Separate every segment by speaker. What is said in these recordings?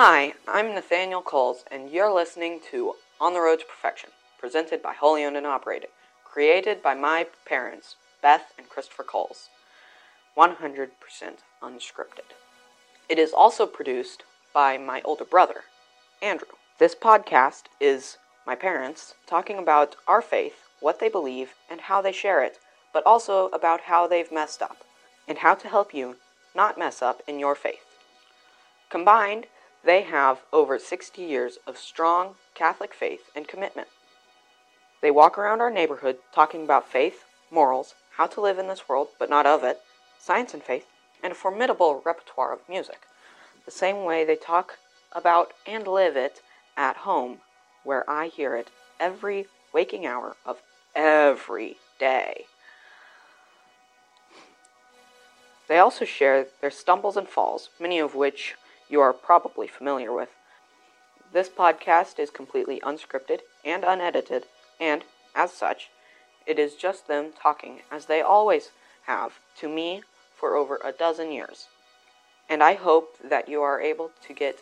Speaker 1: Hi, I'm Nathaniel Coles, and you're listening to On the Road to Perfection, presented by Wholly Owned and Operated, created by my parents, Beth and Kristofer Coles. 100% unscripted. It is also produced by my older brother, Andrew. This podcast is my parents talking about our faith, what they believe, and how they share it, but also about how they've messed up, and how to help you not mess up in your faith. Combined, they have over 60 years of strong Catholic faith and commitment. They walk around our neighborhood talking about faith, morals, how to live in this world but not of it, science and faith, and a formidable repertoire of music. The same way they talk about and live it at home, where I hear it every waking hour of every day. They also share their stumbles and falls, many of which you are probably familiar with. This podcast is completely unscripted and unedited, and, as such, it is just them talking, as they always have, to me for over a dozen years. And I hope that you are able to get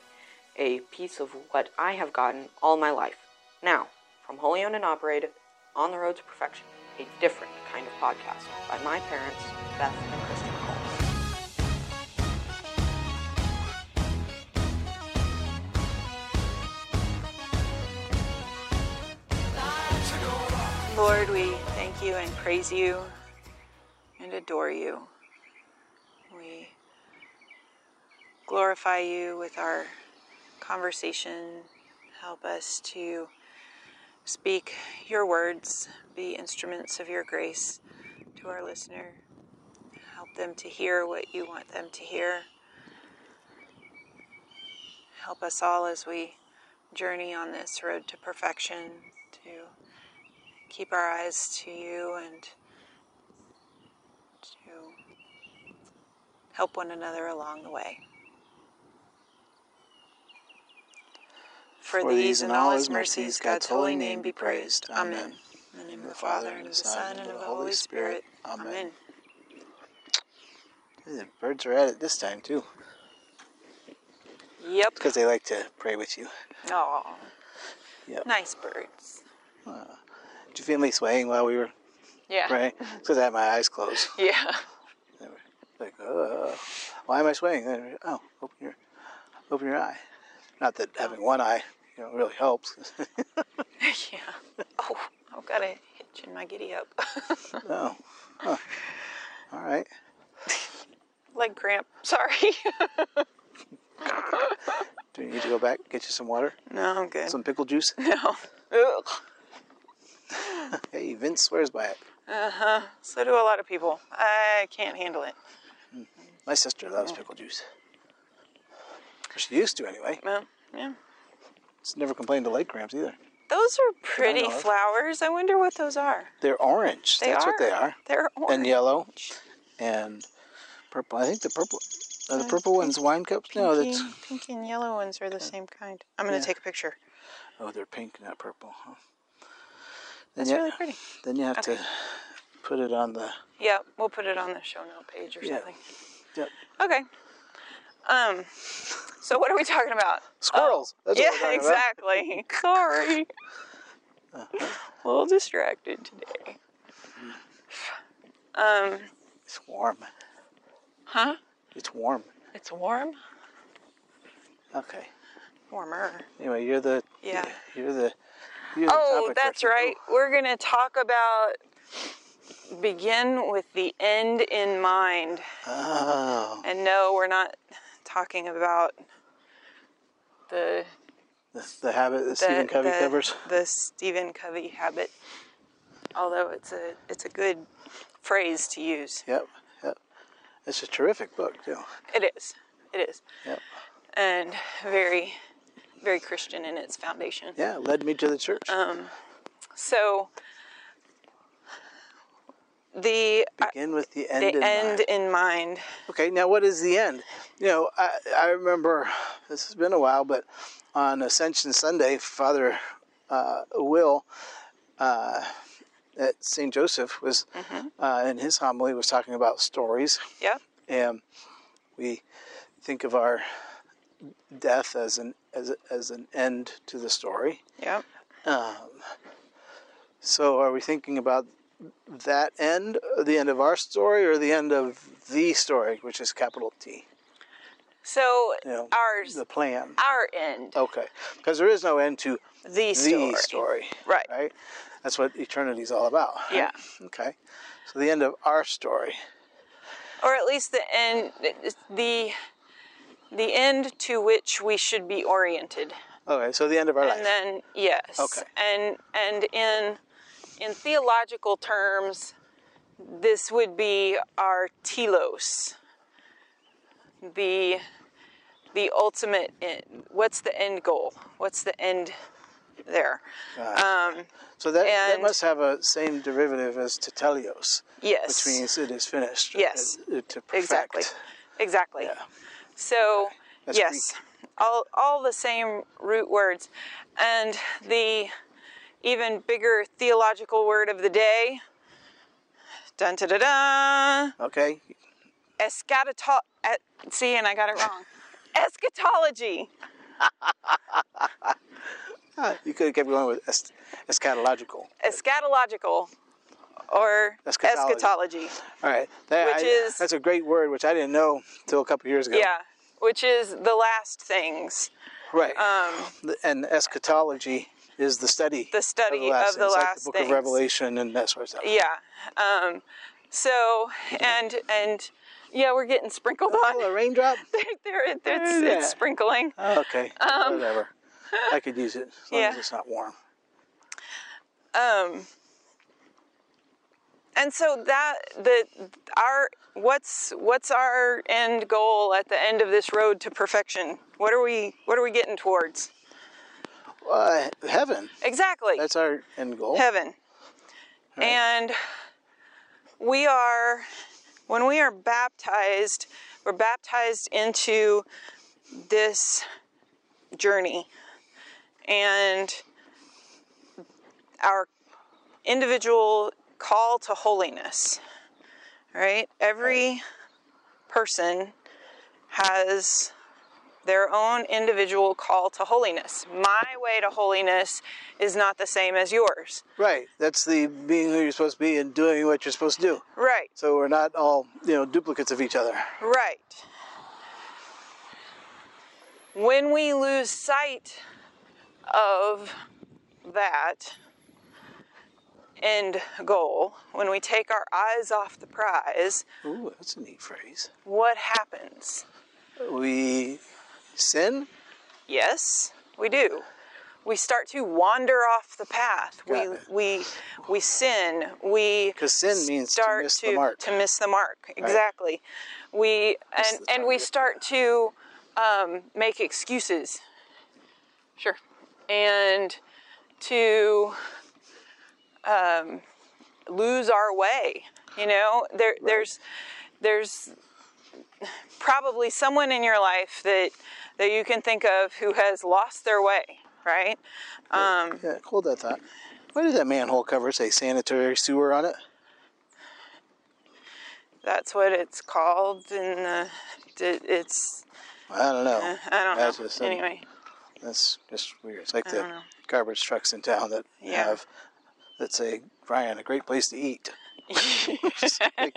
Speaker 1: a piece of what I have gotten all my life. Now, from Wholly Owned and Operated, On the Road to Perfection, a different kind of podcast by my parents, Beth and
Speaker 2: Lord, we thank you and praise you and adore you. We glorify you with our conversation. Help us to speak your words, be instruments of your grace to our listener. Help them to hear what you want them to hear. Help us all as we journey on this road to perfection to keep our eyes to you and to help one another along the way. For, these and all his mercies, God's holy name be praised. Amen. In the name of the Father, and of the Son, and of the Holy Spirit. Amen.
Speaker 3: The birds are at it this time too,
Speaker 2: Yep.
Speaker 3: because they like to pray with you.
Speaker 2: Oh,
Speaker 3: Yep.
Speaker 2: nice birds.
Speaker 3: Did you feel me swaying while we were
Speaker 2: Yeah.
Speaker 3: praying? Because I had my eyes closed.
Speaker 2: Yeah.
Speaker 3: Like, uh, why am I swaying? Oh, open your, open your eye. Not that having one eye, you know, really helps.
Speaker 2: yeah. Oh, I've got a hitch in my giddy up.
Speaker 3: oh, huh. all right.
Speaker 2: Leg cramp. Sorry.
Speaker 3: Do you need to go back get you some water,
Speaker 2: no, I'm good.
Speaker 3: some pickle juice?
Speaker 2: No. Ugh.
Speaker 3: Hey, Vince swears by it.
Speaker 2: Uh huh. So do a lot of people. I can't handle it.
Speaker 3: My sister loves pickle juice. Or she used to anyway.
Speaker 2: Well, yeah.
Speaker 3: She's never complained of leg cramps either.
Speaker 2: Those are pretty
Speaker 3: of.
Speaker 2: flowers. I wonder what those are.
Speaker 3: They're orange.
Speaker 2: They
Speaker 3: That's
Speaker 2: are.
Speaker 3: what they are.
Speaker 2: They're orange.
Speaker 3: And yellow. and purple. I think the purple, are the
Speaker 2: Uh,
Speaker 3: purple ones wine cups? No,
Speaker 2: Pinky,
Speaker 3: that's
Speaker 2: pink and yellow ones are the same kind. I'm gonna
Speaker 3: Yeah.
Speaker 2: take a picture.
Speaker 3: oh, they're pink, not purple. Huh.
Speaker 2: That's
Speaker 3: you,
Speaker 2: really pretty.
Speaker 3: Then you have
Speaker 2: Okay.
Speaker 3: to put it on the.
Speaker 2: Yeah, we'll put it on the show note page or
Speaker 3: Yeah.
Speaker 2: something.
Speaker 3: Yep.
Speaker 2: Okay. Um. So what are we talking about?
Speaker 3: Squirrels. That's
Speaker 2: yeah,
Speaker 3: what we're talking about.
Speaker 2: exactly. Sorry.
Speaker 3: Uh-huh.
Speaker 2: A little distracted today. Um.
Speaker 3: It's warm.
Speaker 2: Huh?
Speaker 3: It's warm.
Speaker 2: It's warm.
Speaker 3: Okay.
Speaker 2: Warmer.
Speaker 3: Anyway, you're the.
Speaker 2: Yeah.
Speaker 3: You're the.
Speaker 2: Oh, that's right. We're going to talk about begin with the end in mind.
Speaker 3: Oh,
Speaker 2: And no, we're not talking about the
Speaker 3: the, the habit that
Speaker 2: the,
Speaker 3: Stephen Covey
Speaker 2: the,
Speaker 3: covers.
Speaker 2: the Stephen Covey habit. Although it's a it's a good phrase to use.
Speaker 3: Yep. Yep. It's a terrific book too.
Speaker 2: It is. It is.
Speaker 3: Yep.
Speaker 2: And very very Christian in its foundation.
Speaker 3: Yeah, led me to the church.
Speaker 2: Um, So the
Speaker 3: Begin with the end.
Speaker 2: the
Speaker 3: in
Speaker 2: end
Speaker 3: mind.
Speaker 2: in mind.
Speaker 3: Okay, now what is the end? You know, I, I remember this has been a while, but on Ascension Sunday, Father uh, Will uh, at St. Joseph was uh, in his homily was talking about stories,
Speaker 2: Yeah.
Speaker 3: and we think of our death as an as as an end to the story.
Speaker 2: Yep.
Speaker 3: Um, so, are we thinking about that end, the end of our story, or the end of the story, which is capital T?
Speaker 2: So
Speaker 3: You know,
Speaker 2: ours,
Speaker 3: the plan.
Speaker 2: our end,
Speaker 3: Okay, because there is no end to
Speaker 2: the story.
Speaker 3: the story,
Speaker 2: Right.
Speaker 3: Right. That's what eternity is all about. right?
Speaker 2: Yeah.
Speaker 3: Okay. So the end of our story.
Speaker 2: or at least the end, the the end to which we should be oriented.
Speaker 3: Okay. So the end of our life.
Speaker 2: And then yes.
Speaker 3: Okay.
Speaker 2: And and in in theological terms, this would be our telos. The the ultimate end. What's the end goal? What's the end there? Um,
Speaker 3: so that, that must have a same derivative as tetelios,
Speaker 2: yes.
Speaker 3: which means it is finished.
Speaker 2: Yes.
Speaker 3: uh, to perfect.
Speaker 2: Exactly. Exactly.
Speaker 3: Yeah.
Speaker 2: So
Speaker 3: That's
Speaker 2: yes,
Speaker 3: Greek.
Speaker 2: all all the same root words, and the even bigger theological word of the day. Dun da da da.
Speaker 3: Okay.
Speaker 2: See, and I got it wrong. Eschatology.
Speaker 3: You could have kept going with es- eschatological.
Speaker 2: Eschatological, or
Speaker 3: Eschatology.
Speaker 2: eschatology.
Speaker 3: All right. That,
Speaker 2: Which
Speaker 3: I-
Speaker 2: is-
Speaker 3: that's a great word, which I didn't know until a couple years ago.
Speaker 2: Yeah, which is the last things.
Speaker 3: Right.
Speaker 2: Um,
Speaker 3: and eschatology is the study.
Speaker 2: The study
Speaker 3: last
Speaker 2: of the
Speaker 3: things, like
Speaker 2: last
Speaker 3: the book
Speaker 2: things.
Speaker 3: of Revelation and that sort of stuff.
Speaker 2: Yeah. Um, so and and yeah, we're getting sprinkled
Speaker 3: Oh, a raindrop?
Speaker 2: there, it's,
Speaker 3: Yeah.
Speaker 2: it's sprinkling.
Speaker 3: Oh, okay. Whatever. I could use it as long
Speaker 2: Um, Yeah.
Speaker 3: as it's not warm.
Speaker 2: Um, and so that the our what's what's our end goal at the end of this road to perfection? What are we what are we getting towards?
Speaker 3: Uh, heaven.
Speaker 2: Exactly.
Speaker 3: That's our end goal.
Speaker 2: heaven. And we are, when we are baptized, we're baptized into this journey. And our individual call to holiness, right? Every person has their own individual call to holiness. My way to holiness is not the same as yours.
Speaker 3: Right. That's the being who you're supposed to be and doing what you're supposed to do.
Speaker 2: Right,
Speaker 3: So we're not all, you know, duplicates of each other.
Speaker 2: right. When we lose sight of that end goal, when we take our eyes off the prize,
Speaker 3: Ooh, that's a neat phrase.
Speaker 2: what happens?
Speaker 3: We sin.
Speaker 2: Yes, we do. We start to wander off the path. We
Speaker 3: it.
Speaker 2: we we sin. We
Speaker 3: because sin means to
Speaker 2: start
Speaker 3: miss the mark.
Speaker 2: To miss the mark. Exactly. We
Speaker 3: Miss
Speaker 2: and and we start to um, make excuses. Sure. And to um, lose our way. You know, there there's there's probably someone in your life that that you can think of who has lost their way, right? Um,
Speaker 3: Yeah, hold that thought. Why did that manhole cover say sanitary sewer on it?
Speaker 2: that's what it's called, and the, it's
Speaker 3: I don't know.
Speaker 2: uh, I don't
Speaker 3: That's
Speaker 2: know.
Speaker 3: just
Speaker 2: Anyway,
Speaker 3: That's just weird. It's like the
Speaker 2: know.
Speaker 3: garbage trucks in town that
Speaker 2: Yeah.
Speaker 3: have that say, Brian, a great place to eat. Like,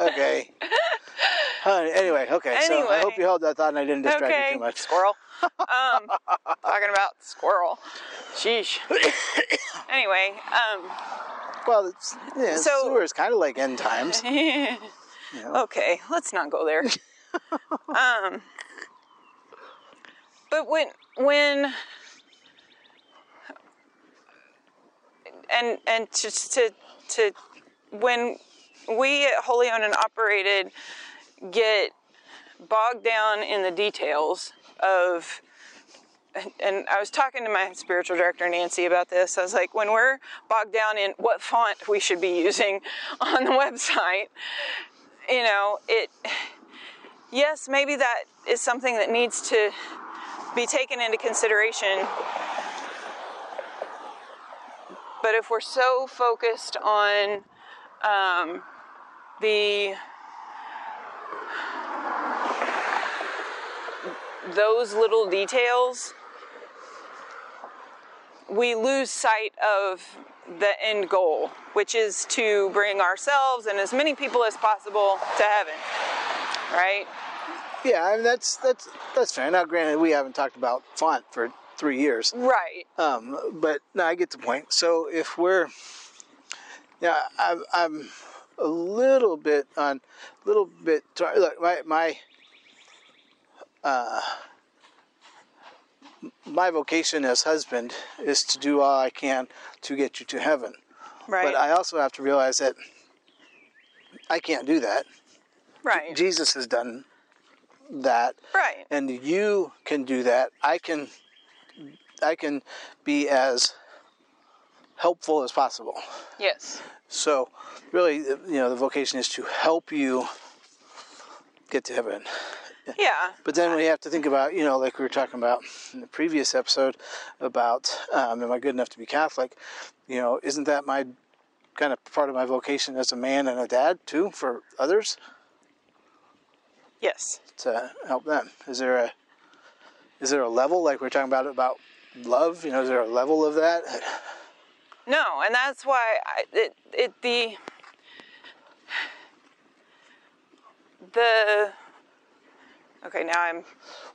Speaker 3: okay. Uh, anyway, okay. So I hope you held that thought and I didn't distract
Speaker 2: okay,
Speaker 3: you too much.
Speaker 2: squirrel. Um, talking about squirrel. Sheesh. anyway, um,
Speaker 3: Well, it's, yeah,
Speaker 2: So-
Speaker 3: sewer is kind of like end times. You know?
Speaker 2: okay, let's not go there. um, but when when and and just to to when we at Holy Owned and Operated get bogged down in the details of and I was talking to my spiritual director Nancy about this. I was like, when we're bogged down in what font we should be using on the website, you know, it yes, maybe that is something that needs to be taken into consideration. But if we're so focused on um, the those little details, we lose sight of the end goal, which is to bring ourselves and as many people as possible to heaven. Right?
Speaker 3: Yeah, I mean that's that's that's fair. Now, granted, we haven't talked about font for three years,
Speaker 2: Right.
Speaker 3: um, but no, I get the point. So if we're, yeah, I'm, I'm a little bit on, a little bit. Look, my my, uh, my vocation as husband is to do all I can to get you to heaven.
Speaker 2: Right.
Speaker 3: But I also have to realize that I can't do that.
Speaker 2: right.
Speaker 3: Jesus has done that
Speaker 2: right.
Speaker 3: and you can do that i can i can be as helpful as possible
Speaker 2: Yes.
Speaker 3: so really you know the vocation is to help you get to heaven
Speaker 2: Yeah.
Speaker 3: but then we have to think about you know like we were talking about in the previous episode about um, am i good enough to be catholic you know isn't that my kind of part of my vocation as a man and a dad too for others
Speaker 2: Yes.
Speaker 3: to help them? Is there a is there a level like we're talking about about love? You know, is there a level of that?
Speaker 2: No, and that's why I, it it the the okay now I'm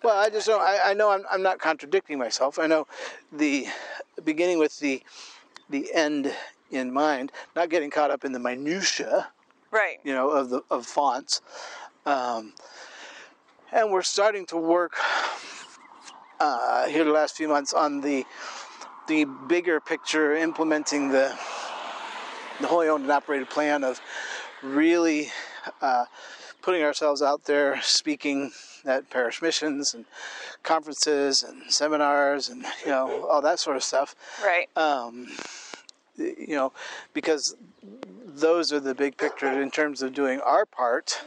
Speaker 3: Well, I just don't. I, I know I'm, I'm not contradicting myself. I know the beginning with the the end in mind, not getting caught up in the minutia,
Speaker 2: right.
Speaker 3: you know, of the of fonts. Um, and we're starting to work uh, here the last few months on the the bigger picture, implementing the the wholly owned and operated plan of really uh, putting ourselves out there, speaking at parish missions and conferences and seminars and you know all that sort of stuff
Speaker 2: Right.
Speaker 3: um, you know, because those are the big picture in terms of doing our part,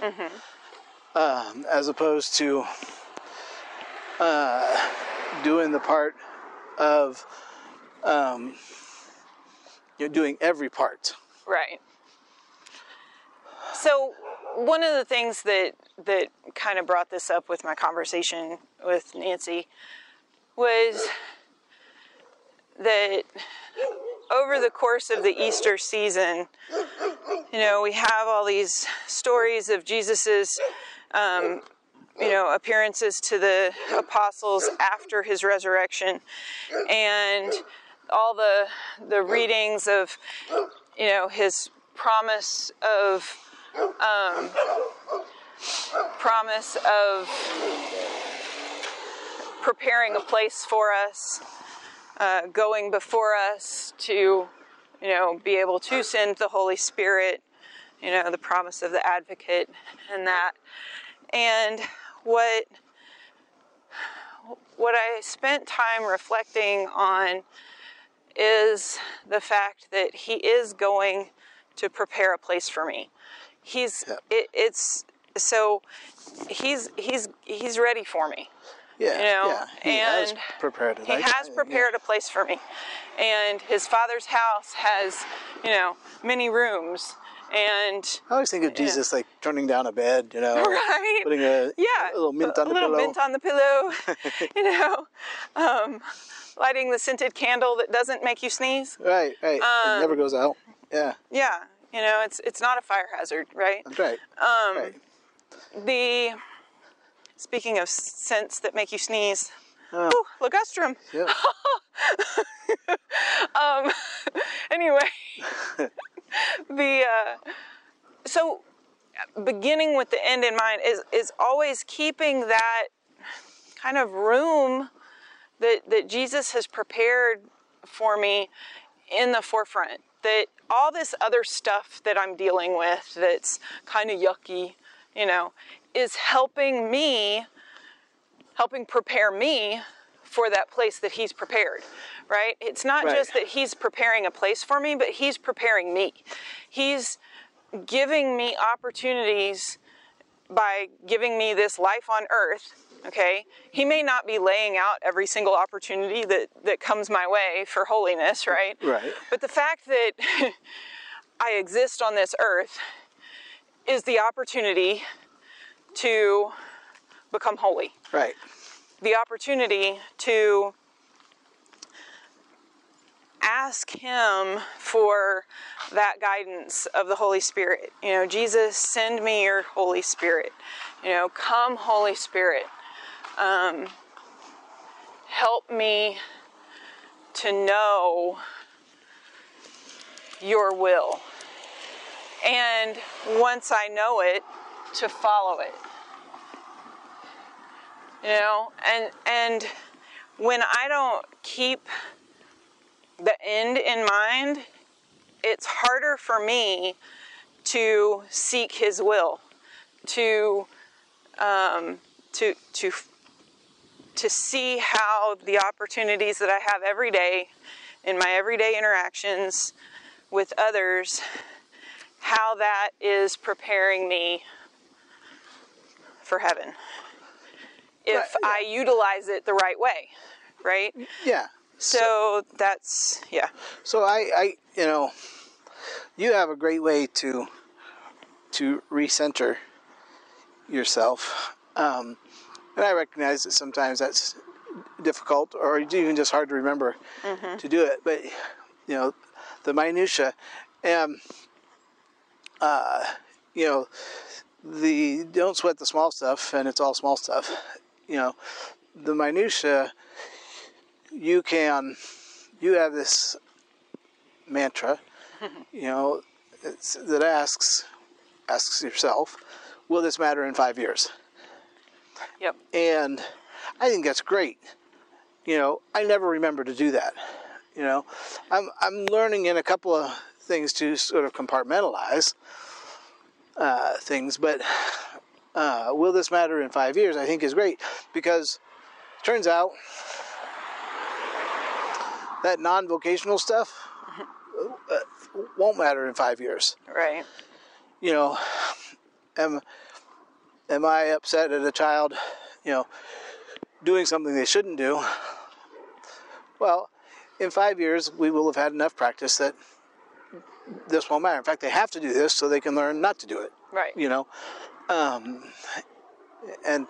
Speaker 3: um, as opposed to uh, doing the part of um, you know, doing every part.
Speaker 2: Right. So one of the things that that kind of brought this up with my conversation with Nancy was that over the course of the Easter season, you know, we have all these stories of Jesus's um, you know, appearances to the apostles after his resurrection. And all the the readings of you know his promise of um, promise of preparing a place for us uh, going before us to you know be able to send the holy spirit you know the promise of the advocate and that. And what what i spent time reflecting on is the fact that he is going to prepare a place for me. He's it, it's so he's he's he's ready for me.
Speaker 3: Yeah,
Speaker 2: You know,
Speaker 3: yeah. He has
Speaker 2: and
Speaker 3: prepared it.
Speaker 2: He
Speaker 3: I-
Speaker 2: has prepared a place for me. And his father's house has, you know, many rooms and
Speaker 3: I always think of Jesus like turning down a bed, you know,
Speaker 2: right
Speaker 3: putting a,
Speaker 2: yeah,
Speaker 3: a little mint
Speaker 2: a
Speaker 3: on the
Speaker 2: little
Speaker 3: pillow.
Speaker 2: mint on the pillow, you know, um, lighting the scented candle that doesn't make you sneeze.
Speaker 3: Right, right. it never goes out. Yeah,
Speaker 2: Yeah, you know, it's it's not a fire hazard, right?
Speaker 3: that's right.
Speaker 2: Um,
Speaker 3: right.
Speaker 2: The speaking of scents that make you sneeze,
Speaker 3: Oh.
Speaker 2: ooh, ligustrum.
Speaker 3: Yep.
Speaker 2: Um, anyway, the uh, so beginning with the end in mind is is always keeping that kind of room that that Jesus has prepared for me in the forefront. That all this other stuff that I'm dealing with that's kind of yucky, you know, is helping me, helping prepare me for that place that he's prepared, right? It's not
Speaker 3: Right.
Speaker 2: just that he's preparing a place for me, but he's preparing me. He's giving me opportunities by giving me this life on earth okay he may not be laying out every single opportunity that that comes my way for holiness right
Speaker 3: Right.
Speaker 2: but the fact that i exist on this earth is the opportunity to become holy
Speaker 3: Right.
Speaker 2: The opportunity to ask Him for that guidance of the Holy Spirit. You know, Jesus, send me your Holy Spirit. You know, come, Holy Spirit. Um, help me to know your will. And once I know it, to follow it. You know, and and when I don't keep the end in mind, it's harder for me to seek His will, to um, to to to see how the opportunities that I have every day in my everyday interactions with others, how that is preparing me for heaven. If
Speaker 3: Right,
Speaker 2: I utilize it the right way, right?
Speaker 3: Yeah.
Speaker 2: So that's yeah.
Speaker 3: So I, I, you know, you have a great way to to recenter yourself, um, and I recognize that sometimes that's difficult or even just hard to remember to do it. But you know, the minutia, and uh, you know, the don't sweat the small stuff, and it's all small stuff. You know, the minutia. You can, you have this mantra, you know, it's, that asks asks yourself, will this matter in five years?
Speaker 2: Yep.
Speaker 3: And I think that's great. You know, I never remember to do that. You know, I'm I'm learning in a couple of things to sort of compartmentalize uh, things, but uh, will this matter in five years? I think is great because it turns out that non-vocational stuff uh, won't matter in five years
Speaker 2: Right.
Speaker 3: you know, am am I upset at a child, you know, doing something they shouldn't do? Well, in five years, we will have had enough practice that this won't matter. In fact, they have to do this so they can learn not to do it.
Speaker 2: Right.
Speaker 3: You know, um, and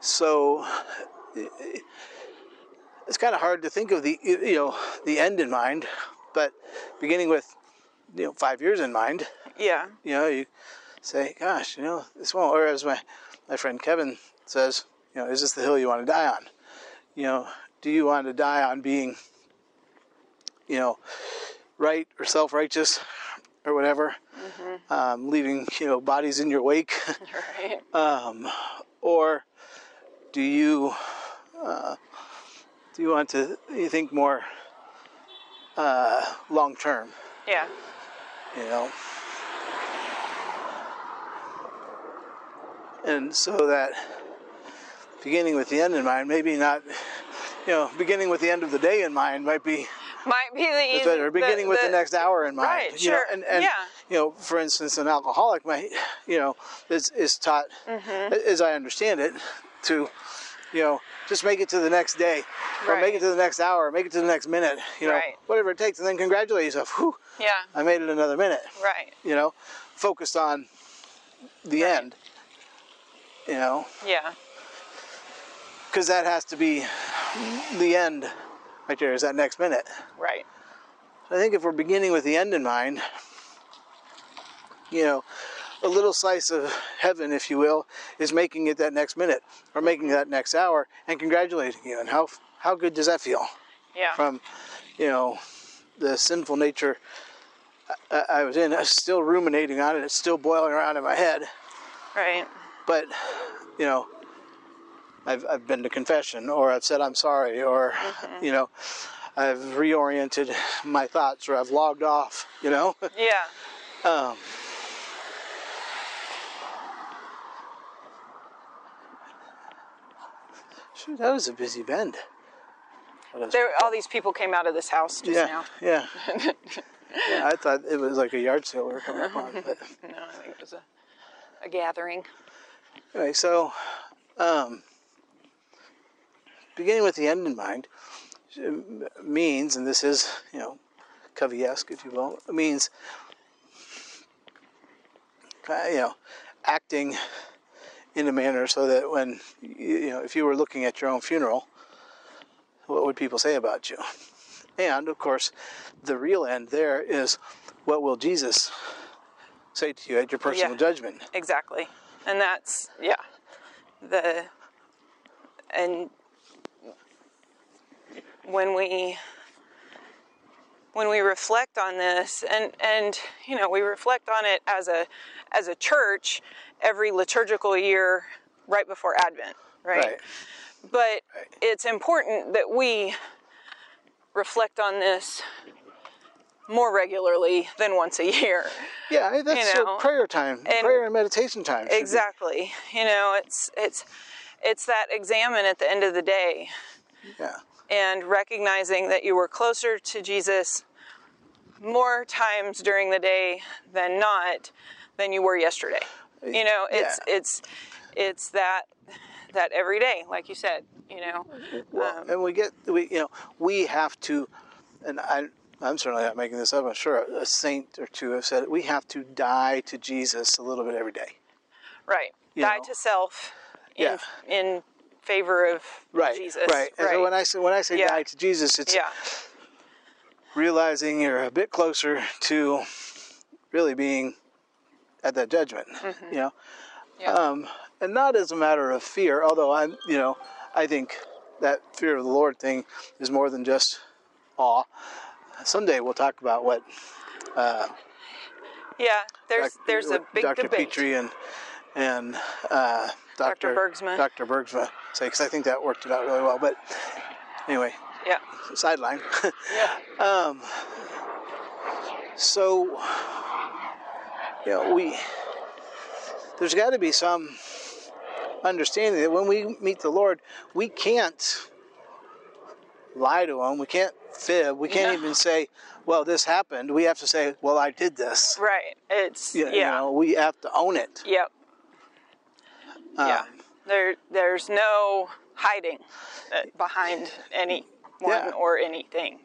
Speaker 3: so it's kind of hard to think of the you know the end in mind, but beginning with you know five years in mind
Speaker 2: Yeah.
Speaker 3: you know, you say, gosh, you know, this won't, or as my, my friend Kevin says, you know, is this the hill you want to die on? You know, do you want to die on being, you know, right or self righteous or whatever, um, leaving, you know, bodies in your wake?
Speaker 2: Right.
Speaker 3: um, or do you, uh, do you want to, you think more uh, long term,
Speaker 2: Yeah.
Speaker 3: you know? and so that beginning with the end in mind, maybe not, you know, beginning with the end of the day in mind might be
Speaker 2: Might be the easy.
Speaker 3: better. Beginning with the, next hour in mind,
Speaker 2: Right,
Speaker 3: you know,
Speaker 2: sure,
Speaker 3: and, and
Speaker 2: yeah.
Speaker 3: you know, for instance, an alcoholic might, you know, is is taught,
Speaker 2: Mm-hmm.
Speaker 3: as I understand it, to, you know, just make it to the next day, or make it to the next hour, make it to the next minute, you know,
Speaker 2: Right.
Speaker 3: whatever it takes, and then congratulate yourself. Whew,
Speaker 2: Yeah.
Speaker 3: I made it another minute.
Speaker 2: Right.
Speaker 3: You know, focused on the
Speaker 2: Right.
Speaker 3: end. You know,
Speaker 2: Yeah.
Speaker 3: because that has to be the end right there is that next minute
Speaker 2: Right.
Speaker 3: i think if we're beginning with the end in mind you know a little slice of heaven if you will is making it that next minute or making that next hour and congratulating you and how how good does that feel
Speaker 2: Yeah.
Speaker 3: from you know the sinful nature I, I was in I was still ruminating on it it's still boiling around in my head
Speaker 2: right.
Speaker 3: but you know I've, I've been to confession or i've said i'm sorry or you know i've reoriented my thoughts or i've logged off you know
Speaker 2: Yeah.
Speaker 3: um, Shoot, that was a busy bend.
Speaker 2: There, all these people came out of this house just
Speaker 3: yeah,
Speaker 2: now.
Speaker 3: yeah. yeah, I thought it was like a yard sale we were coming up on. But
Speaker 2: No, I think it was a, a gathering.
Speaker 3: Anyway, so um, beginning with the end in mind um, means, and this is, you know, Covey-esque, if you will, means, uh, you know, acting in a manner so that when you know if you were looking at your own funeral, what would people say about you? And of course, the real end there is what will Jesus say to you at your personal
Speaker 2: Yeah.
Speaker 3: judgment?
Speaker 2: exactly and that's yeah the and when we when we reflect on this and and you know we reflect on it as a as a church every liturgical year right before advent right,
Speaker 3: Right.
Speaker 2: but it's important that we reflect on this more regularly than once a year
Speaker 3: Yeah, that's
Speaker 2: You know,
Speaker 3: prayer time,
Speaker 2: and-
Speaker 3: prayer and meditation time.
Speaker 2: exactly you know it's it's it's that examen at the end of the day
Speaker 3: Yeah.
Speaker 2: And recognizing that you were closer to Jesus more times during the day than not than you were yesterday. You know, it's
Speaker 3: Yeah.
Speaker 2: it's it's that that every day, like you said. You know,
Speaker 3: Well,
Speaker 2: Um,
Speaker 3: and we get we you know we have to, and I I'm certainly not making this up. I'm sure a saint or two have said it. We have to die to Jesus a little bit every day.
Speaker 2: right?
Speaker 3: You
Speaker 2: Die
Speaker 3: know.
Speaker 2: to self in
Speaker 3: Yeah.
Speaker 2: in favor of
Speaker 3: Right.
Speaker 2: Jesus.
Speaker 3: Right. And so when I say when I say
Speaker 2: Yeah.
Speaker 3: die to Jesus, it's
Speaker 2: yeah,
Speaker 3: realizing you're a bit closer to really being at that judgment. You know.
Speaker 2: Mm-hmm. yeah,
Speaker 3: um, and not as a matter of fear. Although I'm, you know, I think that fear of the Lord thing is more than just awe. Someday we'll talk about what uh,
Speaker 2: yeah. There's
Speaker 3: Doc-
Speaker 2: there's a big
Speaker 3: Dr.
Speaker 2: debate.
Speaker 3: Pitre and and uh, Dr.
Speaker 2: Bergsma.
Speaker 3: Dr. Bergsma say because I think that worked it out really well. But anyway,
Speaker 2: Yeah,
Speaker 3: sideline.
Speaker 2: yeah,
Speaker 3: um, so you know we there's got to be some understanding that when we meet the Lord, we can't lie to Him. We can't fib. We can't
Speaker 2: No.
Speaker 3: even say, "Well, this happened." We have to say, "Well, I did this."
Speaker 2: right. It's
Speaker 3: You,
Speaker 2: yeah,
Speaker 3: you know, we have to own it.
Speaker 2: yep, yeah.
Speaker 3: Um,
Speaker 2: There there's no hiding uh, behind anyone
Speaker 3: Yeah.
Speaker 2: or anything.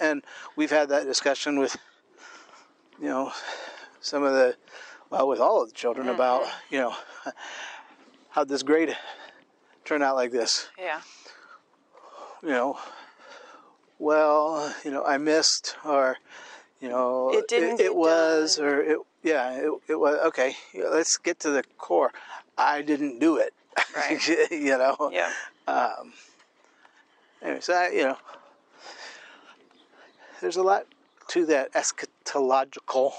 Speaker 3: and we've had that discussion with you know some of the well with all of the children about you know how this grade turned out like this
Speaker 2: Yeah,
Speaker 3: you know well you know i missed or you know
Speaker 2: It didn't
Speaker 3: it,
Speaker 2: get
Speaker 3: was
Speaker 2: done.
Speaker 3: or it yeah it, it was okay let's get to the core i didn't do it
Speaker 2: Right.
Speaker 3: you know
Speaker 2: yeah,
Speaker 3: anyway, so I, you know, there's a lot to that eschatological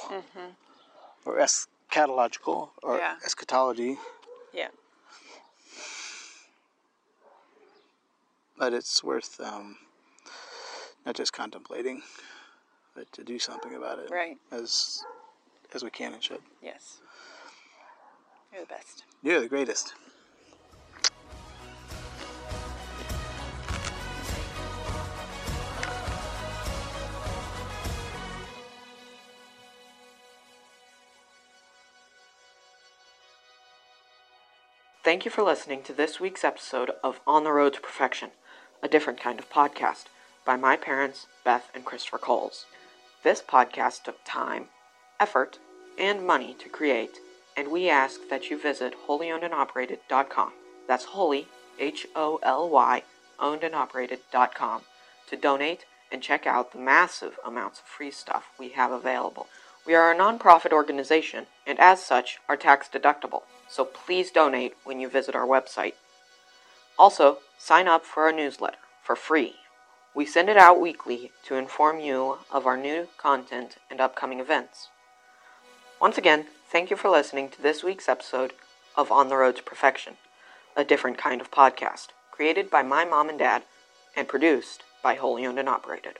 Speaker 3: or eschatological or
Speaker 2: Yeah.
Speaker 3: eschatology,
Speaker 2: yeah,
Speaker 3: but it's worth um, not just contemplating, but to do something about it
Speaker 2: right.
Speaker 3: as as we can and should.
Speaker 2: Yes, you're the best.
Speaker 3: You're the greatest.
Speaker 1: Thank you for listening to this week's episode of On the Road to Perfection, a different kind of podcast by my parents, Beth and Kristofer Coles. This podcast took time, effort, and money to create, and we ask that you visit holyownedandoperated.com. That's holy, H O L Y, ownedandoperated.com to donate and check out the massive amounts of free stuff we have available. We are a nonprofit organization and as such are tax deductible, so please donate when you visit our website. Also, sign up for our newsletter for free. We send it out weekly to inform you of our new content and upcoming events. Once again, thank you for listening to this week's episode of On the Road to Perfection, a different kind of podcast, created by my mom and dad and produced by Wholly Owned and Operated.